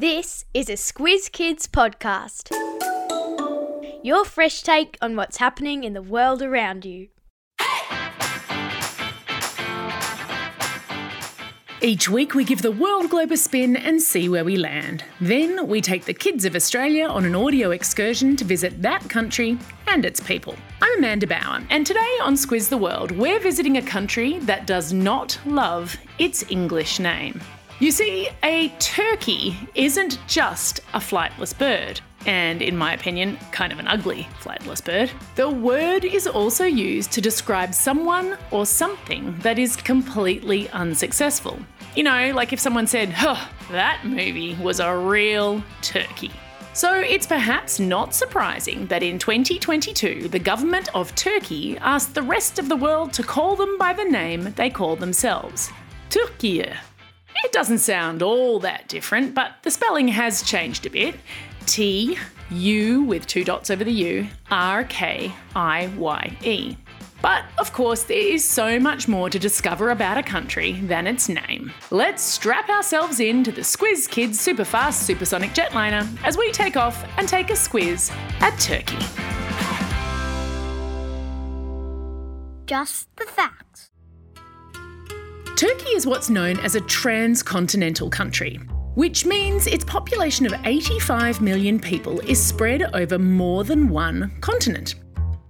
This is a Squiz Kids podcast. Your fresh take on what's happening in the world around you. Each week, we give the world globe a spin and see where we land. Then, we take the kids of Australia on an audio excursion to visit that country and its people. I'm Amanda Bauer, and today on Squiz the World, we're visiting a country that does not love its English name. You see, a turkey isn't just a flightless bird, and in my opinion, kind of an ugly flightless bird. The word is also used to describe someone or something that is completely unsuccessful. You know, like if someone said, huh, that movie was a real turkey. So it's perhaps not surprising that in 2022, the government of Turkey asked the rest of the world to call them by the name they call themselves Turkiye. It doesn't sound all that different, but the spelling has changed a bit. T, U with two dots over the U, R, K, I, Y, E. But of course, there is so much more to discover about a country than its name. Let's strap ourselves in to the Squiz Kids Superfast Supersonic Jetliner as we take off and take a squiz at Turkey. Just the facts. Turkey is what's known as a transcontinental country, which means its population of 85 million people is spread over more than one continent.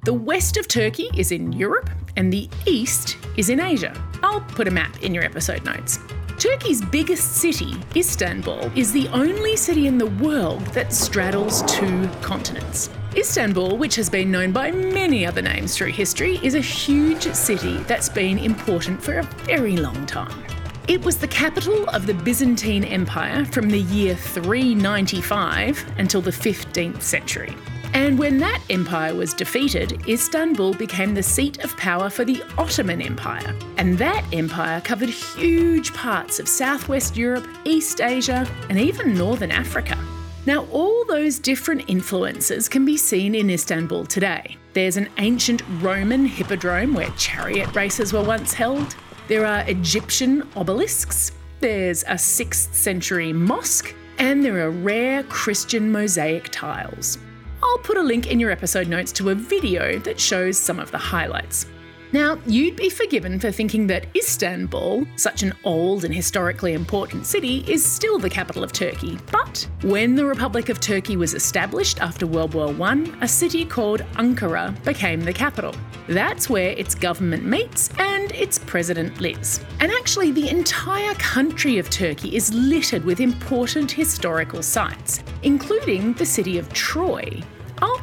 The west of Turkey is in Europe and the east is in Asia. I'll put a map in your episode notes. Turkey's biggest city, Istanbul, is the only city in the world that straddles two continents. Istanbul, which has been known by many other names through history, is a huge city that's been important for a very long time. It was the capital of the Byzantine Empire from the year 395 until the 15th century. And when that empire was defeated, Istanbul became the seat of power for the Ottoman Empire. And that empire covered huge parts of southwest Europe, East Asia, and even northern Africa. Now, all those different influences can be seen in Istanbul today. There's an ancient Roman hippodrome where chariot races were once held. There are Egyptian obelisks. There's a 6th century mosque. And there are rare Christian mosaic tiles. I'll put a link in your episode notes to a video that shows some of the highlights. Now, you'd be forgiven for thinking that Istanbul, such an old and historically important city, is still the capital of Turkey. But when the Republic of Turkey was established after World War I, a city called Ankara became the capital. That's where its government meets and its president lives. And actually, the entire country of Turkey is littered with important historical sites, including the city of Troy,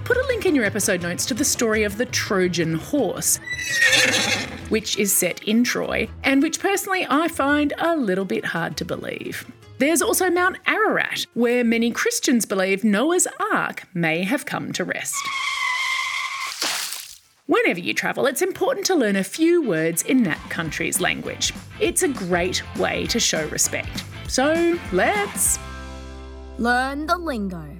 put a link in your episode notes to the story of the Trojan horse, which is set in Troy, and which personally I find a little bit hard to believe. There's also Mount Ararat, where many Christians believe Noah's Ark may have come to rest. Whenever you travel, it's important to learn a few words in that country's language. It's a great way to show respect. So let's learn the lingo.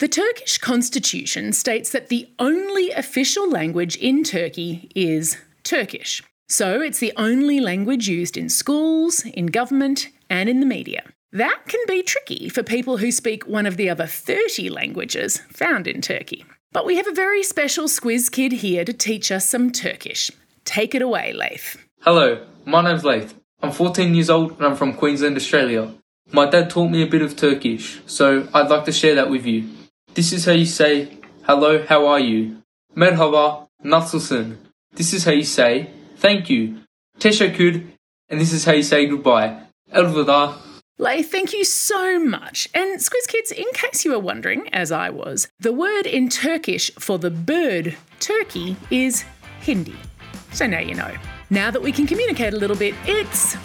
The Turkish constitution states that the only official language in Turkey is Turkish. So it's the only language used in schools, in government, and in the media. That can be tricky for people who speak one of the other 30 languages found in Turkey. But we have a very special Squiz kid here to teach us some Turkish. Take it away, Leif. Hello, my name's Leif. I'm 14 years old and I'm from Queensland, Australia. My dad taught me a bit of Turkish, so I'd like to share that with you. This is how you say, hello, how are you? Merhaba, nasılsın? This is how you say, thank you. Teşekkür. And this is how you say goodbye. Elveda. Leif, thank you so much. And Squiz Kids, in case you were wondering, as I was, the word in Turkish for the bird turkey is Hindi. So now you know. Now that we can communicate a little bit, it's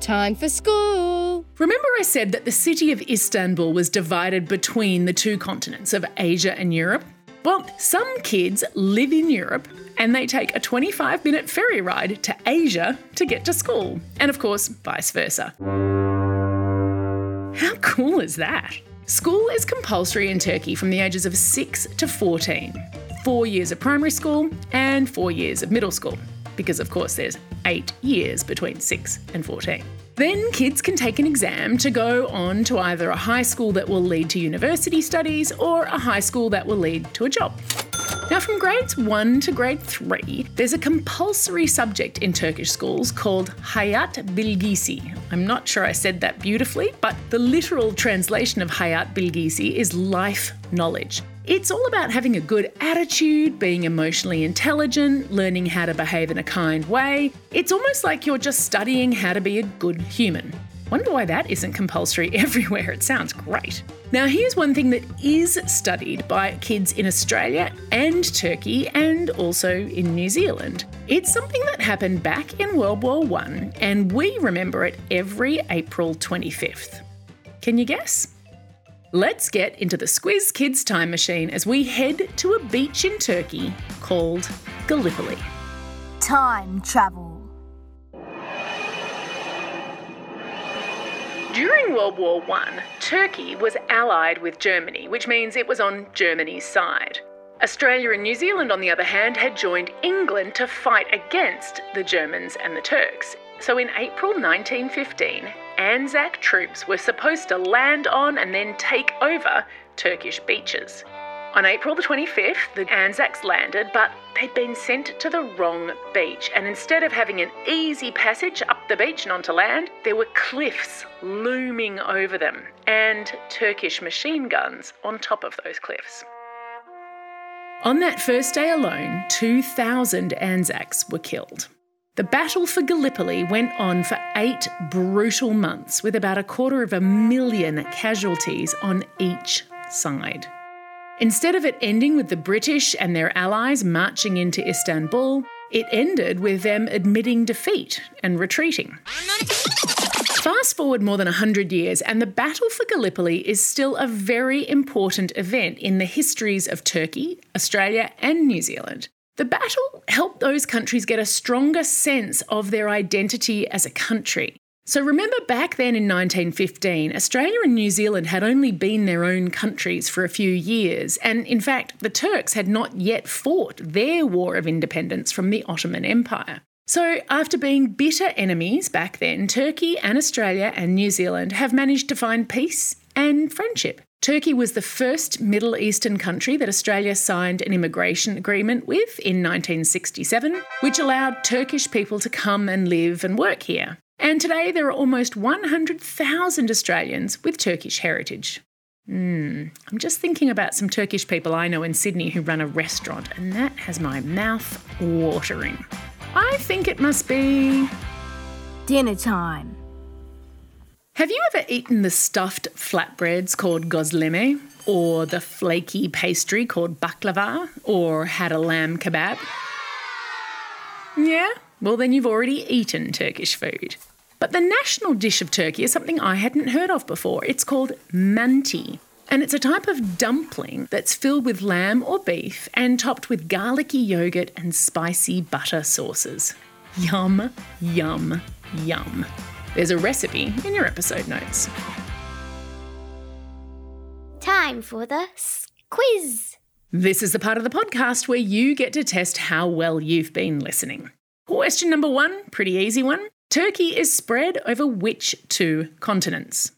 Time for school. Remember, I said that the city of Istanbul was divided between the two continents of Asia and Europe? Well, some kids live in Europe and they take a 25 minute ferry ride to Asia to get to school. And of course, vice versa. How cool is that? School is compulsory in Turkey from the ages of 6 to 14. Four years of primary school and four years of middle school, because of course there's eight years between 6 and 14. Then kids can take an exam to go on to either a high school that will lead to university studies or a high school that will lead to a job. Now, from grades 1 to grade 3, there's a compulsory subject in Turkish schools called Hayat Bilgisi. I'm not sure I said that beautifully, but the literal translation of Hayat Bilgisi is life knowledge. It's all about having a good attitude, being emotionally intelligent, learning how to behave in a kind way. It's almost like you're just studying how to be a good human. Wonder why that isn't compulsory everywhere. It sounds great. Now, here's one thing that is studied by kids in Australia and Turkey and also in New Zealand. It's something that happened back in World War I, and we remember it every April 25th. Can you guess? Let's get into the Squiz Kids time machine as we head to a beach in Turkey called Gallipoli. Time travel. During World War I, Turkey was allied with Germany, which means it was on Germany's side. Australia and New Zealand, on the other hand, had joined England to fight against the Germans and the Turks. So in April 1915, Anzac troops were supposed to land on and then take over Turkish beaches. On April the 25th, the Anzacs landed, but they'd been sent to the wrong beach. And instead of having an easy passage up the beach and onto land, there were cliffs looming over them and Turkish machine guns on top of those cliffs. On that first day alone, 2,000 Anzacs were killed. The battle for Gallipoli went on for eight brutal months with about a quarter of a million casualties on each side. Instead of it ending with the British and their allies marching into Istanbul, it ended with them admitting defeat and retreating. Fast forward more than 100 years, and the Battle for Gallipoli is still a very important event in the histories of Turkey, Australia, and New Zealand. The battle helped those countries get a stronger sense of their identity as a country. So remember back then in 1915, Australia and New Zealand had only been their own countries for a few years, and in fact, the Turks had not yet fought their war of independence from the Ottoman Empire. So, after being bitter enemies back then, Turkey and Australia and New Zealand have managed to find peace and friendship. Turkey was the first Middle Eastern country that Australia signed an immigration agreement with in 1967, which allowed Turkish people to come and live and work here. And today there are almost 100,000 Australians with Turkish heritage. Hmm, I'm just thinking about some Turkish people I know in Sydney who run a restaurant, and that has my mouth watering. I think it must be. Dinner time. Have you ever eaten the stuffed flatbreads called gozleme, or the flaky pastry called baklava, or had a lamb kebab? Yeah? Well, then you've already eaten Turkish food. But the national dish of Turkey is something I hadn't heard of before. It's called manti. And it's a type of dumpling that's filled with lamb or beef and topped with garlicky yogurt and spicy butter sauces. Yum, yum, yum. There's a recipe in your episode notes. Time for the quiz. This is the part of the podcast where you get to test how well you've been listening. Question number one, pretty easy one. Turkey is spread over which two continents?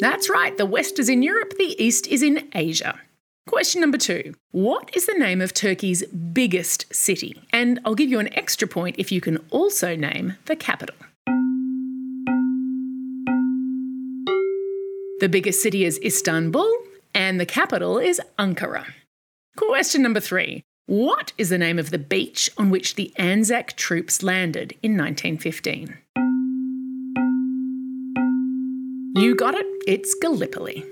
That's right, the west is in Europe, the east is in Asia. Question number two What is the name of Turkey's biggest city? And I'll give you an extra point if you can also name the capital. The biggest city is Istanbul, and the capital is Ankara. Question number three What is the name of the beach on which the Anzac troops landed in 1915? You got it, it's Gallipoli.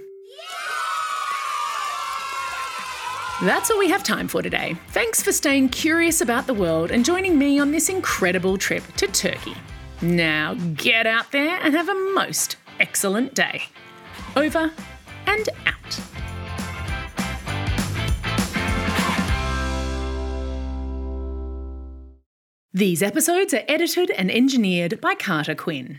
That's all we have time for today. Thanks for staying curious about the world and joining me on this incredible trip to Turkey. Now get out there and have a most excellent day. Over and out. These episodes are edited and engineered by Carter Quinn.